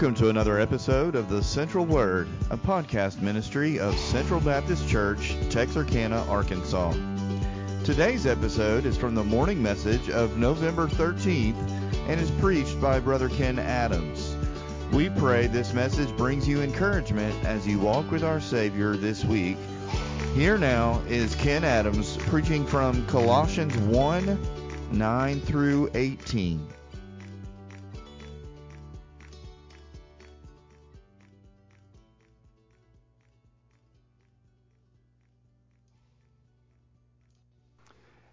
Welcome to another episode of The Central Word, a podcast ministry of Central Baptist Church, Texarkana, Arkansas. Today's episode is from the morning message of November 13th and is preached by Brother Ken Adams. We pray this message brings you encouragement as you walk with our Savior this week. Here now is Ken Adams preaching from Colossians 1 9 through 18.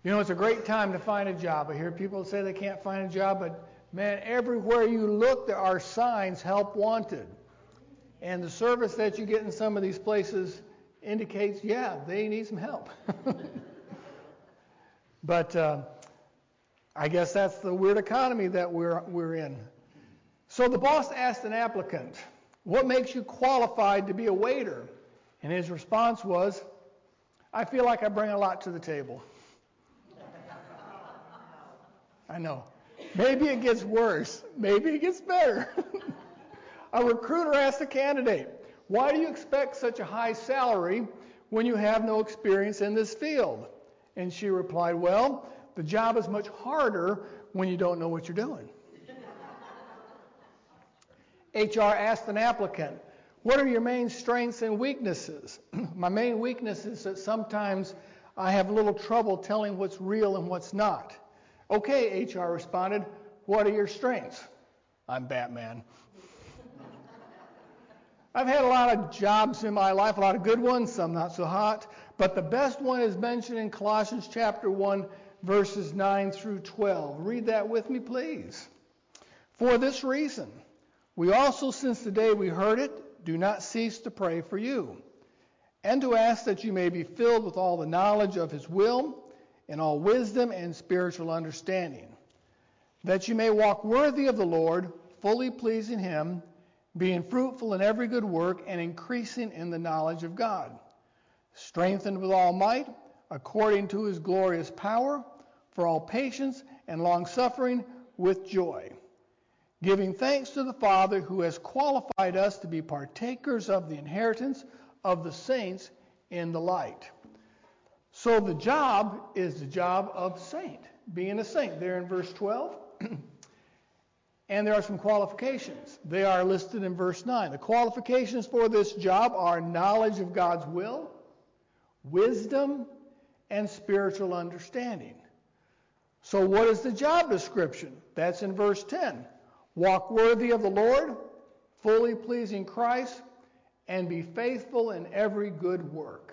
You know, it's a great time to find a job. I hear people say they can't find a job, but man, everywhere you look, there are signs help wanted. And the service that you get in some of these places indicates, yeah, they need some help. but uh, I guess that's the weird economy that we're, we're in. So the boss asked an applicant, What makes you qualified to be a waiter? And his response was, I feel like I bring a lot to the table. I know. Maybe it gets worse. Maybe it gets better. a recruiter asked a candidate, Why do you expect such a high salary when you have no experience in this field? And she replied, Well, the job is much harder when you don't know what you're doing. HR asked an applicant, What are your main strengths and weaknesses? My main weakness is that sometimes I have a little trouble telling what's real and what's not. Okay, HR responded, What are your strengths? I'm Batman. I've had a lot of jobs in my life, a lot of good ones, some not so hot, but the best one is mentioned in Colossians chapter 1, verses 9 through 12. Read that with me, please. For this reason, we also, since the day we heard it, do not cease to pray for you, and to ask that you may be filled with all the knowledge of His will in all wisdom and spiritual understanding, that you may walk worthy of the Lord, fully pleasing Him, being fruitful in every good work, and increasing in the knowledge of God, strengthened with all might, according to His glorious power, for all patience and long suffering with joy, giving thanks to the Father who has qualified us to be partakers of the inheritance of the saints in the light. So the job is the job of saint, being a saint, there in verse 12. and there are some qualifications. They are listed in verse 9. The qualifications for this job are knowledge of God's will, wisdom, and spiritual understanding. So, what is the job description? That's in verse 10. Walk worthy of the Lord, fully pleasing Christ, and be faithful in every good work.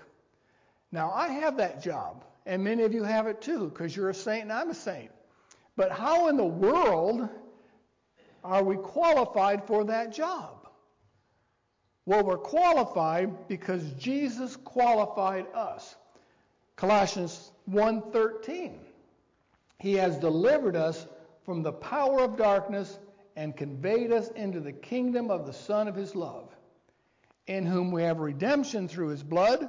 Now, I have that job, and many of you have it too, because you're a saint and I'm a saint. But how in the world are we qualified for that job? Well, we're qualified because Jesus qualified us. Colossians 1:13. He has delivered us from the power of darkness and conveyed us into the kingdom of the Son of his love, in whom we have redemption through his blood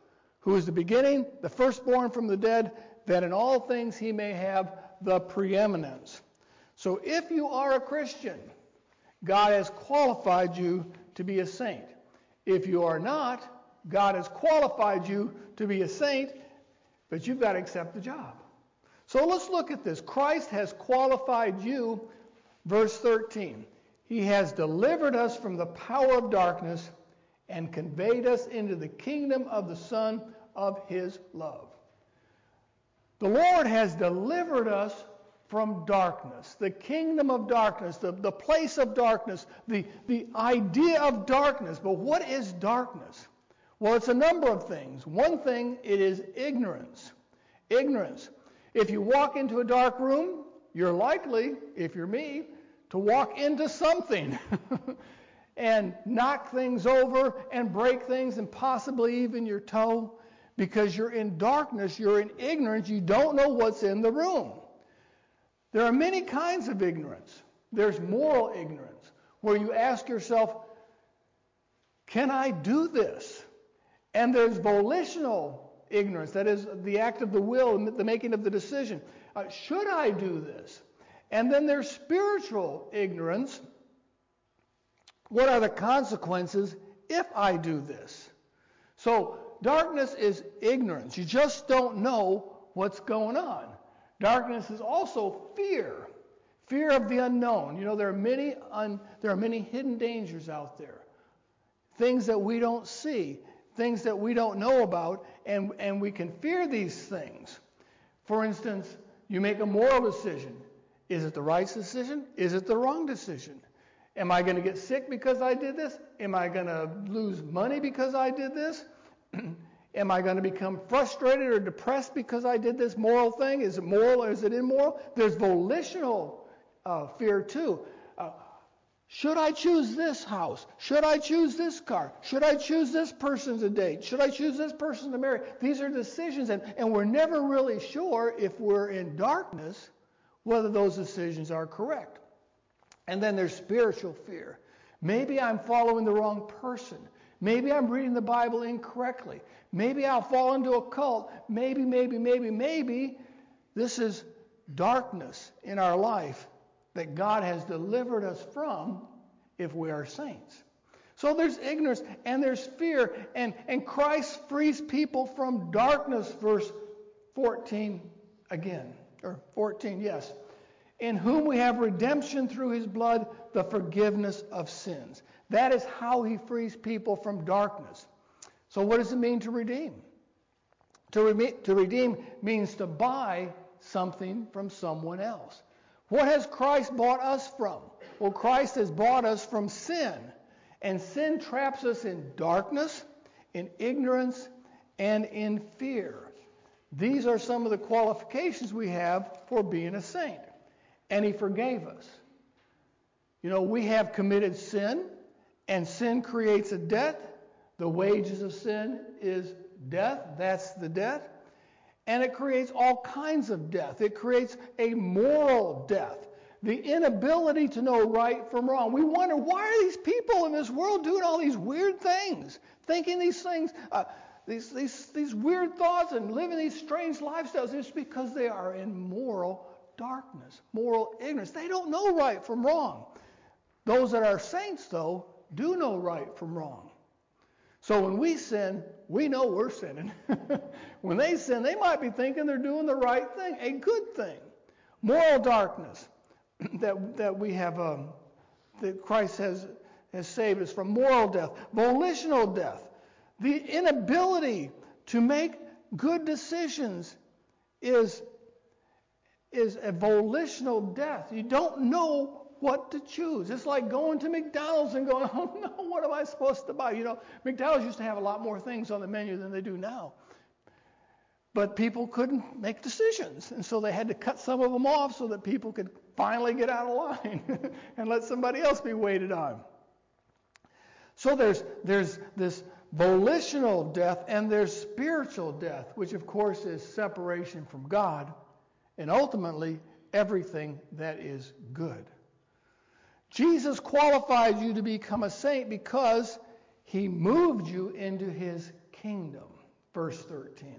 who is the beginning, the firstborn from the dead, that in all things he may have the preeminence. So if you are a Christian, God has qualified you to be a saint. If you are not, God has qualified you to be a saint, but you've got to accept the job. So let's look at this. Christ has qualified you, verse 13. He has delivered us from the power of darkness and conveyed us into the kingdom of the Son of his love. The Lord has delivered us from darkness, the kingdom of darkness, the, the place of darkness, the, the idea of darkness. But what is darkness? Well, it's a number of things. One thing, it is ignorance. Ignorance. If you walk into a dark room, you're likely, if you're me, to walk into something. and knock things over and break things and possibly even your toe because you're in darkness, you're in ignorance, you don't know what's in the room. There are many kinds of ignorance. There's moral ignorance, where you ask yourself, can I do this? And there's volitional ignorance, that is the act of the will, the making of the decision. Uh, should I do this? And then there's spiritual ignorance. What are the consequences if I do this? So, darkness is ignorance. You just don't know what's going on. Darkness is also fear. Fear of the unknown. You know, there are many un, there are many hidden dangers out there. Things that we don't see, things that we don't know about, and, and we can fear these things. For instance, you make a moral decision. Is it the right decision? Is it the wrong decision? Am I going to get sick because I did this? Am I going to lose money because I did this? Am I going to become frustrated or depressed because I did this moral thing? Is it moral or is it immoral? There's volitional uh, fear too. Uh, should I choose this house? Should I choose this car? Should I choose this person to date? Should I choose this person to marry? These are decisions, and, and we're never really sure if we're in darkness whether those decisions are correct. And then there's spiritual fear. Maybe I'm following the wrong person. Maybe I'm reading the Bible incorrectly. Maybe I'll fall into a cult. Maybe, maybe, maybe, maybe this is darkness in our life that God has delivered us from if we are saints. So there's ignorance and there's fear, and, and Christ frees people from darkness, verse 14 again. Or 14, yes. In whom we have redemption through his blood, the forgiveness of sins. That is how he frees people from darkness. So, what does it mean to redeem? To, re- to redeem means to buy something from someone else. What has Christ bought us from? Well, Christ has bought us from sin. And sin traps us in darkness, in ignorance, and in fear. These are some of the qualifications we have for being a saint. And He forgave us. You know, we have committed sin, and sin creates a debt. The wages of sin is death. That's the debt. And it creates all kinds of death. It creates a moral death. The inability to know right from wrong. We wonder why are these people in this world doing all these weird things, thinking these things, uh, these, these, these weird thoughts, and living these strange lifestyles? It's because they are in moral darkness, moral ignorance. They don't know right from wrong. Those that are saints, though, do know right from wrong. So when we sin, we know we're sinning. when they sin, they might be thinking they're doing the right thing, a good thing. Moral darkness that, that we have, um, that Christ has, has saved us from moral death, volitional death, the inability to make good decisions is, is a volitional death. You don't know what to choose. It's like going to McDonald's and going, oh no, what am I supposed to buy? You know, McDonald's used to have a lot more things on the menu than they do now. But people couldn't make decisions. And so they had to cut some of them off so that people could finally get out of line and let somebody else be waited on. So there's, there's this volitional death and there's spiritual death, which of course is separation from God and ultimately everything that is good. Jesus qualified you to become a saint because he moved you into his kingdom. Verse 13.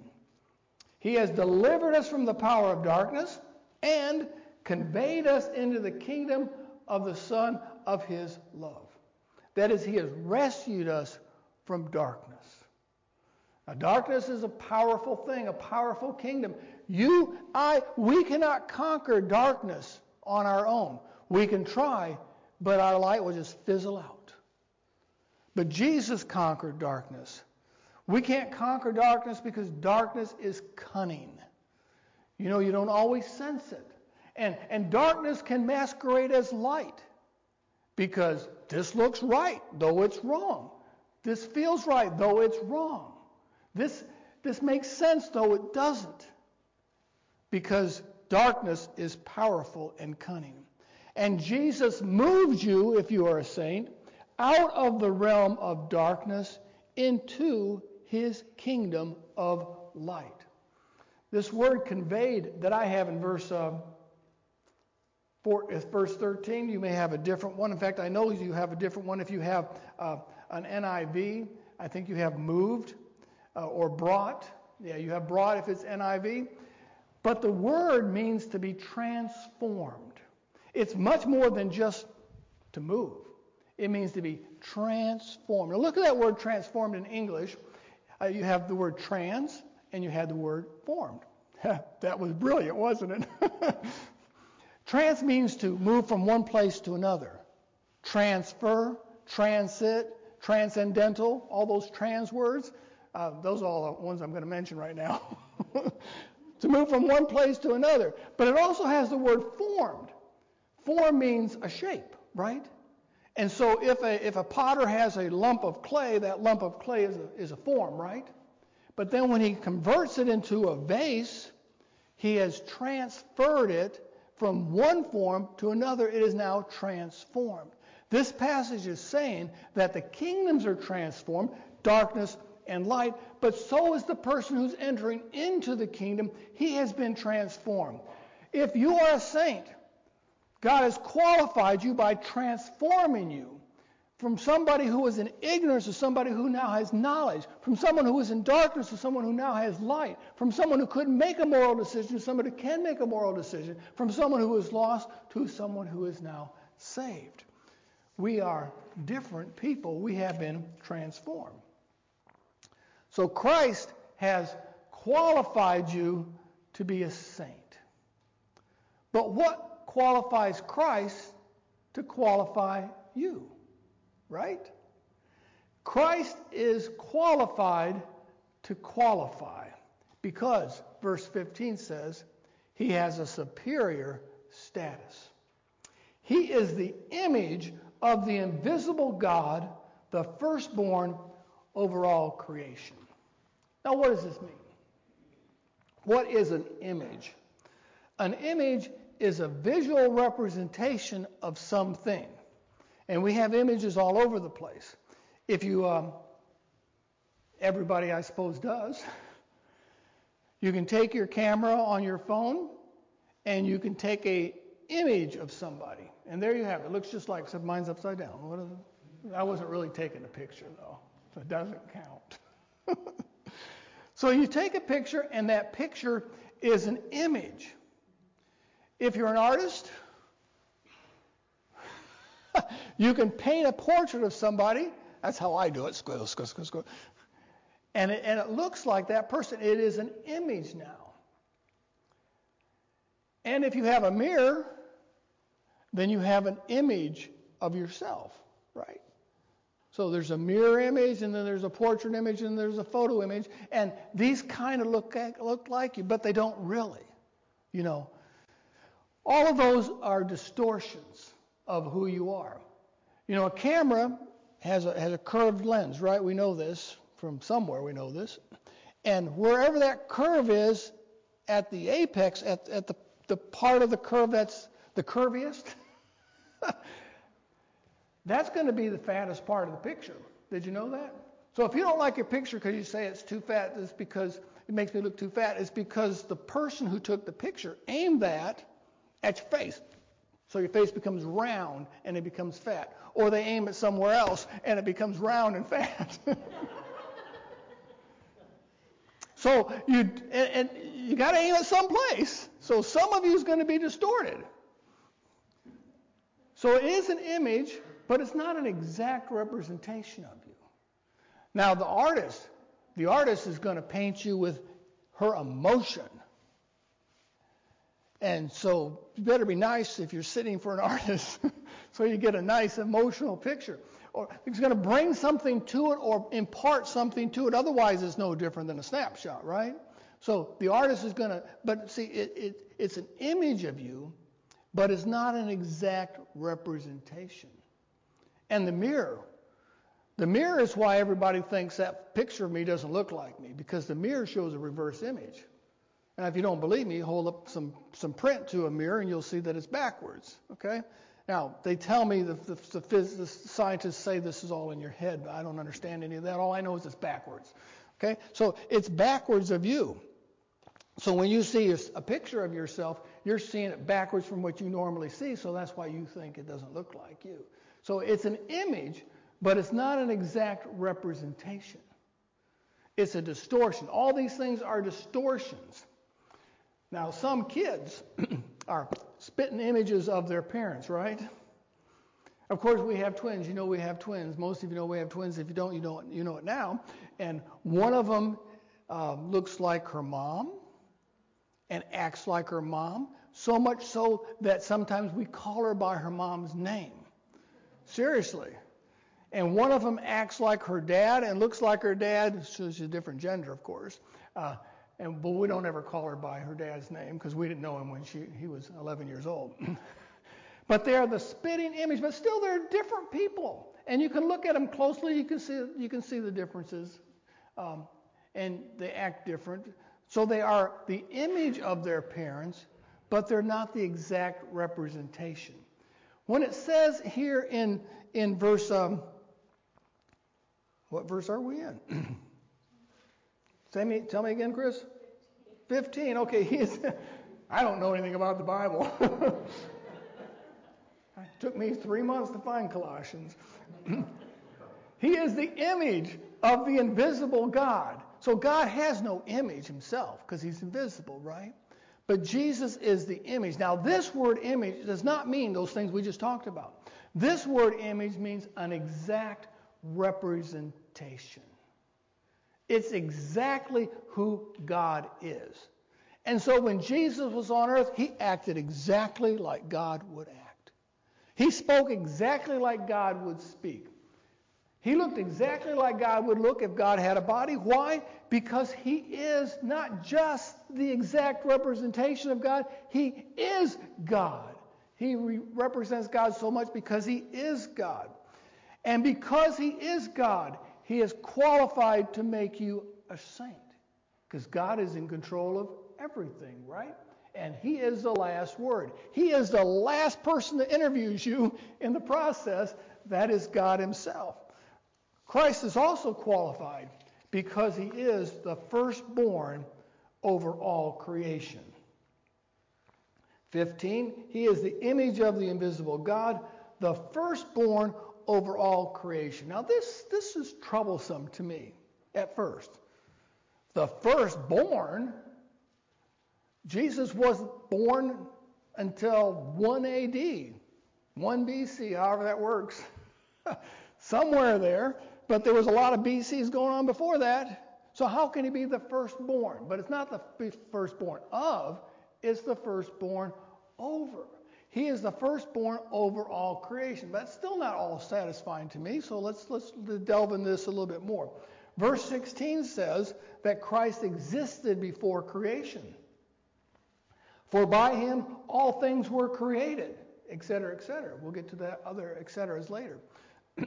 He has delivered us from the power of darkness and conveyed us into the kingdom of the Son of his love. That is, he has rescued us from darkness. Now, darkness is a powerful thing, a powerful kingdom. You, I, we cannot conquer darkness on our own. We can try, but our light will just fizzle out. But Jesus conquered darkness. We can't conquer darkness because darkness is cunning. You know, you don't always sense it. And, and darkness can masquerade as light because this looks right, though it's wrong. This feels right, though it's wrong. This, this makes sense, though it doesn't. Because darkness is powerful and cunning. And Jesus moves you, if you are a saint, out of the realm of darkness into his kingdom of light. This word conveyed that I have in verse uh, four, verse 13, you may have a different one. In fact, I know you have a different one if you have uh, an NIV. I think you have moved uh, or brought. Yeah, you have brought if it's NIV. But the word means to be transformed. It's much more than just to move. It means to be transformed. Now look at that word transformed in English. Uh, you have the word trans and you had the word formed. that was brilliant, wasn't it? trans means to move from one place to another. Transfer, transit, transcendental, all those trans words. Uh, those are all the ones I'm going to mention right now. to move from one place to another. But it also has the word formed. Form means a shape, right? And so if a, if a potter has a lump of clay, that lump of clay is a, is a form, right? But then when he converts it into a vase, he has transferred it from one form to another. It is now transformed. This passage is saying that the kingdoms are transformed, darkness and light, but so is the person who's entering into the kingdom. He has been transformed. If you are a saint, God has qualified you by transforming you from somebody who was in ignorance to somebody who now has knowledge, from someone who was in darkness to someone who now has light, from someone who couldn't make a moral decision to somebody who can make a moral decision, from someone who was lost to someone who is now saved. We are different people. We have been transformed. So Christ has qualified you to be a saint. But what qualifies Christ to qualify you, right? Christ is qualified to qualify because, verse 15 says, he has a superior status. He is the image of the invisible God, the firstborn over all creation. Now, what does this mean? What is an image? An image is a visual representation of something. And we have images all over the place. If you, um, everybody I suppose does, you can take your camera on your phone and you can take a image of somebody. And there you have it. It looks just like, except mine's upside down. I wasn't really taking a picture though, so it doesn't count. so you take a picture and that picture is an image. If you're an artist, you can paint a portrait of somebody. That's how I do it. Squill, squill, squill, squill. And it, and it looks like that person. It is an image now. And if you have a mirror, then you have an image of yourself, right? So there's a mirror image, and then there's a portrait image, and there's a photo image, and these kind of look look like you, but they don't really. You know, all of those are distortions of who you are. You know, a camera has a, has a curved lens, right? We know this from somewhere, we know this. And wherever that curve is at the apex, at, at the, the part of the curve that's the curviest, that's going to be the fattest part of the picture. Did you know that? So if you don't like your picture because you say it's too fat, it's because it makes me look too fat. It's because the person who took the picture aimed that at your face. So your face becomes round and it becomes fat. Or they aim it somewhere else and it becomes round and fat. so you and, and you got to aim it someplace. So some of you is going to be distorted. So it is an image, but it's not an exact representation of you. Now the artist, the artist is going to paint you with her emotion and so you better be nice if you're sitting for an artist so you get a nice emotional picture. Or it's going to bring something to it or impart something to it. Otherwise, it's no different than a snapshot, right? So the artist is going to, but see, it, it, it's an image of you, but it's not an exact representation. And the mirror, the mirror is why everybody thinks that picture of me doesn't look like me, because the mirror shows a reverse image. And if you don't believe me, hold up some, some print to a mirror and you'll see that it's backwards. Okay? Now, they tell me the, the, the, phys- the scientists say this is all in your head, but I don't understand any of that. All I know is it's backwards. Okay? So it's backwards of you. So when you see a picture of yourself, you're seeing it backwards from what you normally see, so that's why you think it doesn't look like you. So it's an image, but it's not an exact representation. It's a distortion. All these things are distortions. Now, some kids are spitting images of their parents, right? Of course, we have twins. You know we have twins. Most of you know we have twins. If you don't, you know it, you know it now. And one of them uh, looks like her mom and acts like her mom, so much so that sometimes we call her by her mom's name. Seriously. And one of them acts like her dad and looks like her dad. So She's a different gender, of course. Uh, and but we don't ever call her by her dad's name because we didn't know him when she he was 11 years old. but they are the spitting image, but still they're different people, and you can look at them closely. You can see you can see the differences, um, and they act different. So they are the image of their parents, but they're not the exact representation. When it says here in in verse um, what verse are we in? Tell me, tell me again, Chris. 15. Okay, he is. I don't know anything about the Bible. it took me three months to find Colossians. he is the image of the invisible God. So God has no image himself because he's invisible, right? But Jesus is the image. Now, this word image does not mean those things we just talked about. This word image means an exact representation. It's exactly who God is. And so when Jesus was on earth, he acted exactly like God would act. He spoke exactly like God would speak. He looked exactly like God would look if God had a body. Why? Because he is not just the exact representation of God, he is God. He re- represents God so much because he is God. And because he is God, he is qualified to make you a saint because God is in control of everything, right? And He is the last word. He is the last person that interviews you in the process. That is God Himself. Christ is also qualified because He is the firstborn over all creation. 15, He is the image of the invisible God, the firstborn over all creation. Now, this, this is troublesome to me at first. The firstborn, Jesus wasn't born until 1 AD, 1 BC, however that works. Somewhere there, but there was a lot of BCs going on before that. So, how can he be the firstborn? But it's not the firstborn of, it's the firstborn over. He is the firstborn over all creation. But that's still not all satisfying to me, so let's, let's delve into this a little bit more. Verse 16 says that Christ existed before creation. For by him all things were created, etc., etc. We'll get to that other etc.'s later.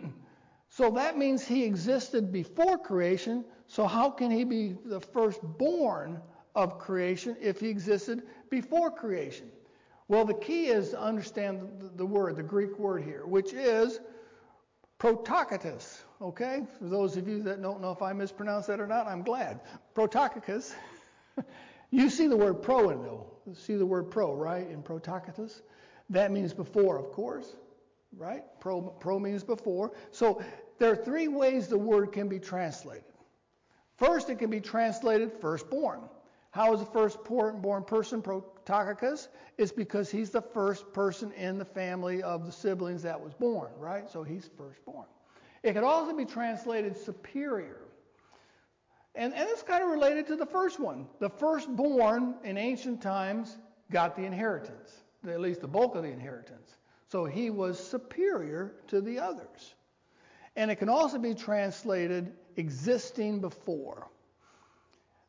so that means he existed before creation. So how can he be the firstborn of creation if he existed before creation? Well, the key is to understand the, word, the Greek word here, which is protokratos. Okay? For those of you that don't know if I mispronounced that or not, I'm glad. Protokratos. you see the word pro in though. You see the word pro, right? In protokratos. That means before, of course. Right? Pro, pro means before. So there are three ways the word can be translated. First, it can be translated firstborn. How is the firstborn person protokratos? It's because he's the first person in the family of the siblings that was born, right? So he's firstborn. It could also be translated superior. And, and it's kind of related to the first one. The firstborn in ancient times got the inheritance, at least the bulk of the inheritance. So he was superior to the others. And it can also be translated existing before.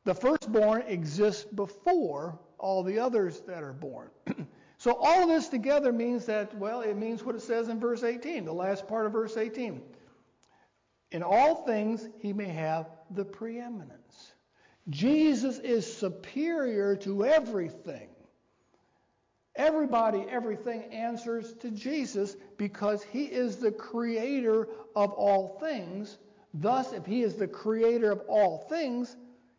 The firstborn exists before all the others that are born. so all of this together means that, well, it means what it says in verse 18, the last part of verse 18. In all things, he may have the preeminence. Jesus is superior to everything. Everybody, everything answers to Jesus because he is the creator of all things. Thus, if he is the creator of all things,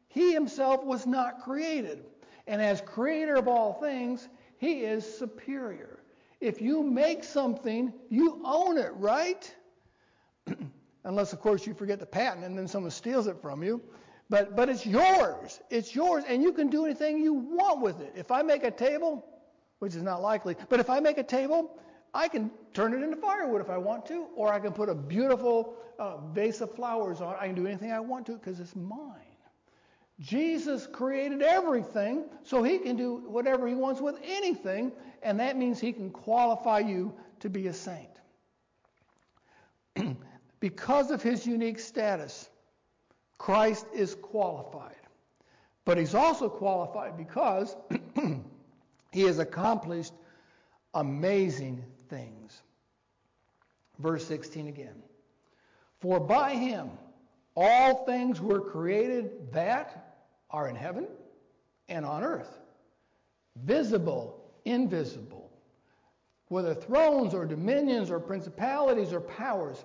he himself was not created. And as creator of all things, he is superior. If you make something, you own it, right? Unless, of course, you forget the patent and then someone steals it from you. But, but it's yours. It's yours, and you can do anything you want with it. If I make a table, which is not likely. But if I make a table, I can turn it into firewood if I want to, or I can put a beautiful uh, vase of flowers on it. I can do anything I want to because it's mine. Jesus created everything, so he can do whatever he wants with anything, and that means he can qualify you to be a saint. because of his unique status, Christ is qualified. But he's also qualified because He has accomplished amazing things. Verse 16 again. For by him all things were created that are in heaven and on earth, visible, invisible, whether thrones or dominions or principalities or powers,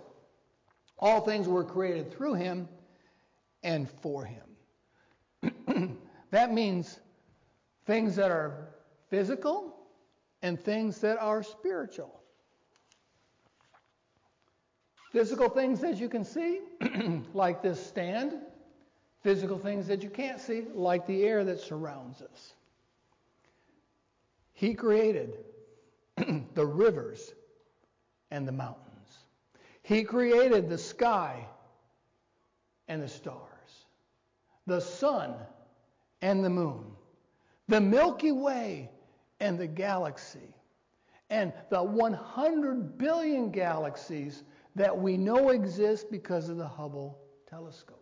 all things were created through him and for him. that means things that are physical and things that are spiritual. Physical things that you can see, like this stand. Physical things that you can't see, like the air that surrounds us. He created the rivers and the mountains. He created the sky and the stars, the sun and the moon, the Milky Way and the galaxy and the 100 billion galaxies that we know exist because of the Hubble telescope.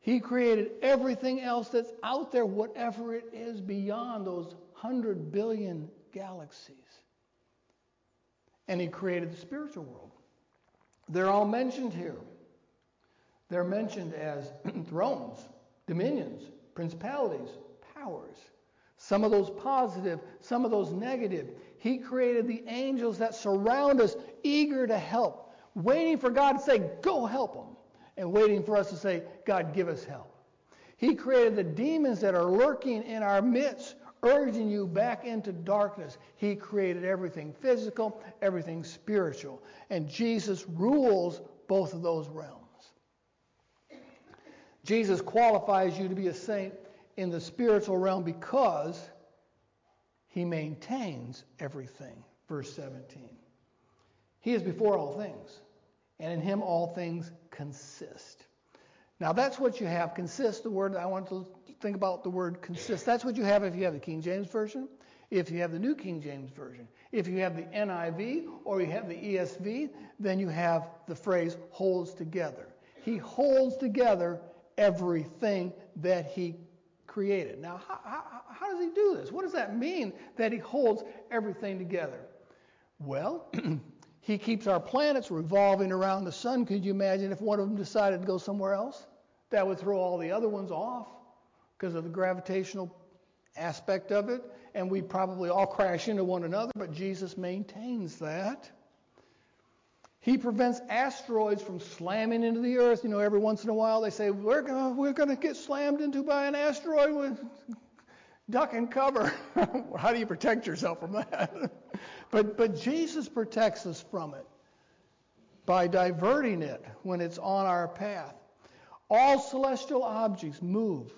He created everything else that's out there, whatever it is beyond those 100 billion galaxies. And He created the spiritual world. They're all mentioned here. They're mentioned as thrones, dominions, principalities, powers. Some of those positive, some of those negative. He created the angels that surround us, eager to help, waiting for God to say, Go help them, and waiting for us to say, God, give us help. He created the demons that are lurking in our midst, urging you back into darkness. He created everything physical, everything spiritual. And Jesus rules both of those realms. Jesus qualifies you to be a saint in the spiritual realm because he maintains everything. Verse 17. He is before all things, and in him all things consist. Now that's what you have. Consist, the word, I want to think about the word consist. That's what you have if you have the King James Version, if you have the New King James Version. If you have the NIV or you have the ESV, then you have the phrase holds together. He holds together everything that he created. Now, how, how, how does he do this? What does that mean that he holds everything together? Well, he keeps our planets revolving around the sun. Could you imagine if one of them decided to go somewhere else? That would throw all the other ones off because of the gravitational aspect of it, and we'd probably all crash into one another, but Jesus maintains that. He prevents asteroids from slamming into the earth. You know, every once in a while they say, we're going we're to get slammed into by an asteroid with duck and cover. How do you protect yourself from that? but, but Jesus protects us from it by diverting it when it's on our path. All celestial objects move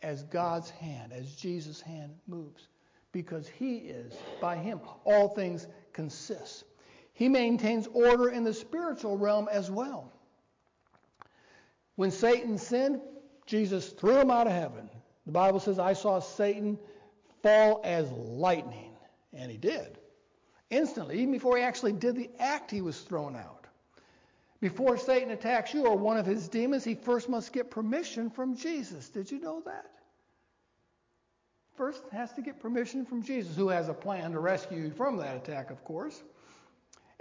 as God's hand, as Jesus' hand moves, because He is, by Him, all things consist. He maintains order in the spiritual realm as well. When Satan sinned, Jesus threw him out of heaven. The Bible says, I saw Satan fall as lightning. And he did. Instantly, even before he actually did the act, he was thrown out. Before Satan attacks you or one of his demons, he first must get permission from Jesus. Did you know that? First has to get permission from Jesus, who has a plan to rescue you from that attack, of course.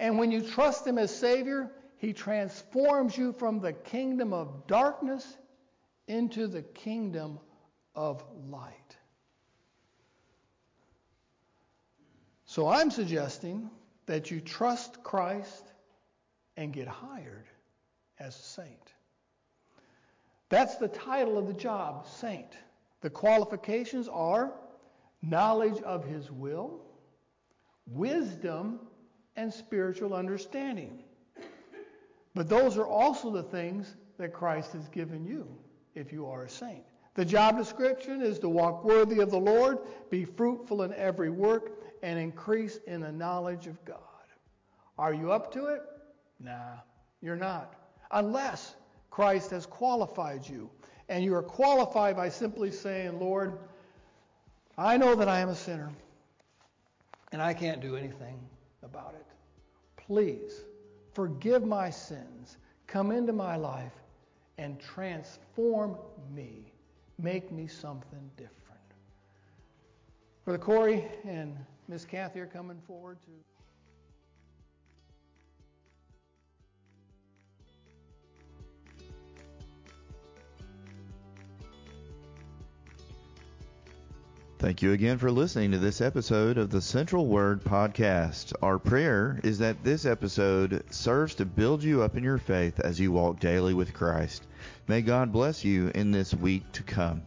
And when you trust Him as Savior, He transforms you from the kingdom of darkness into the kingdom of light. So I'm suggesting that you trust Christ and get hired as a saint. That's the title of the job, saint. The qualifications are knowledge of his will, wisdom, and spiritual understanding. But those are also the things that Christ has given you if you are a saint. The job description is to walk worthy of the Lord, be fruitful in every work, and increase in the knowledge of God. Are you up to it? Nah, you're not. Unless Christ has qualified you. And you are qualified by simply saying, Lord, I know that I am a sinner and I can't do anything about it. Please forgive my sins, come into my life, and transform me. Make me something different. Brother Corey and Miss Kathy are coming forward to. Thank you again for listening to this episode of the Central Word Podcast. Our prayer is that this episode serves to build you up in your faith as you walk daily with Christ. May God bless you in this week to come.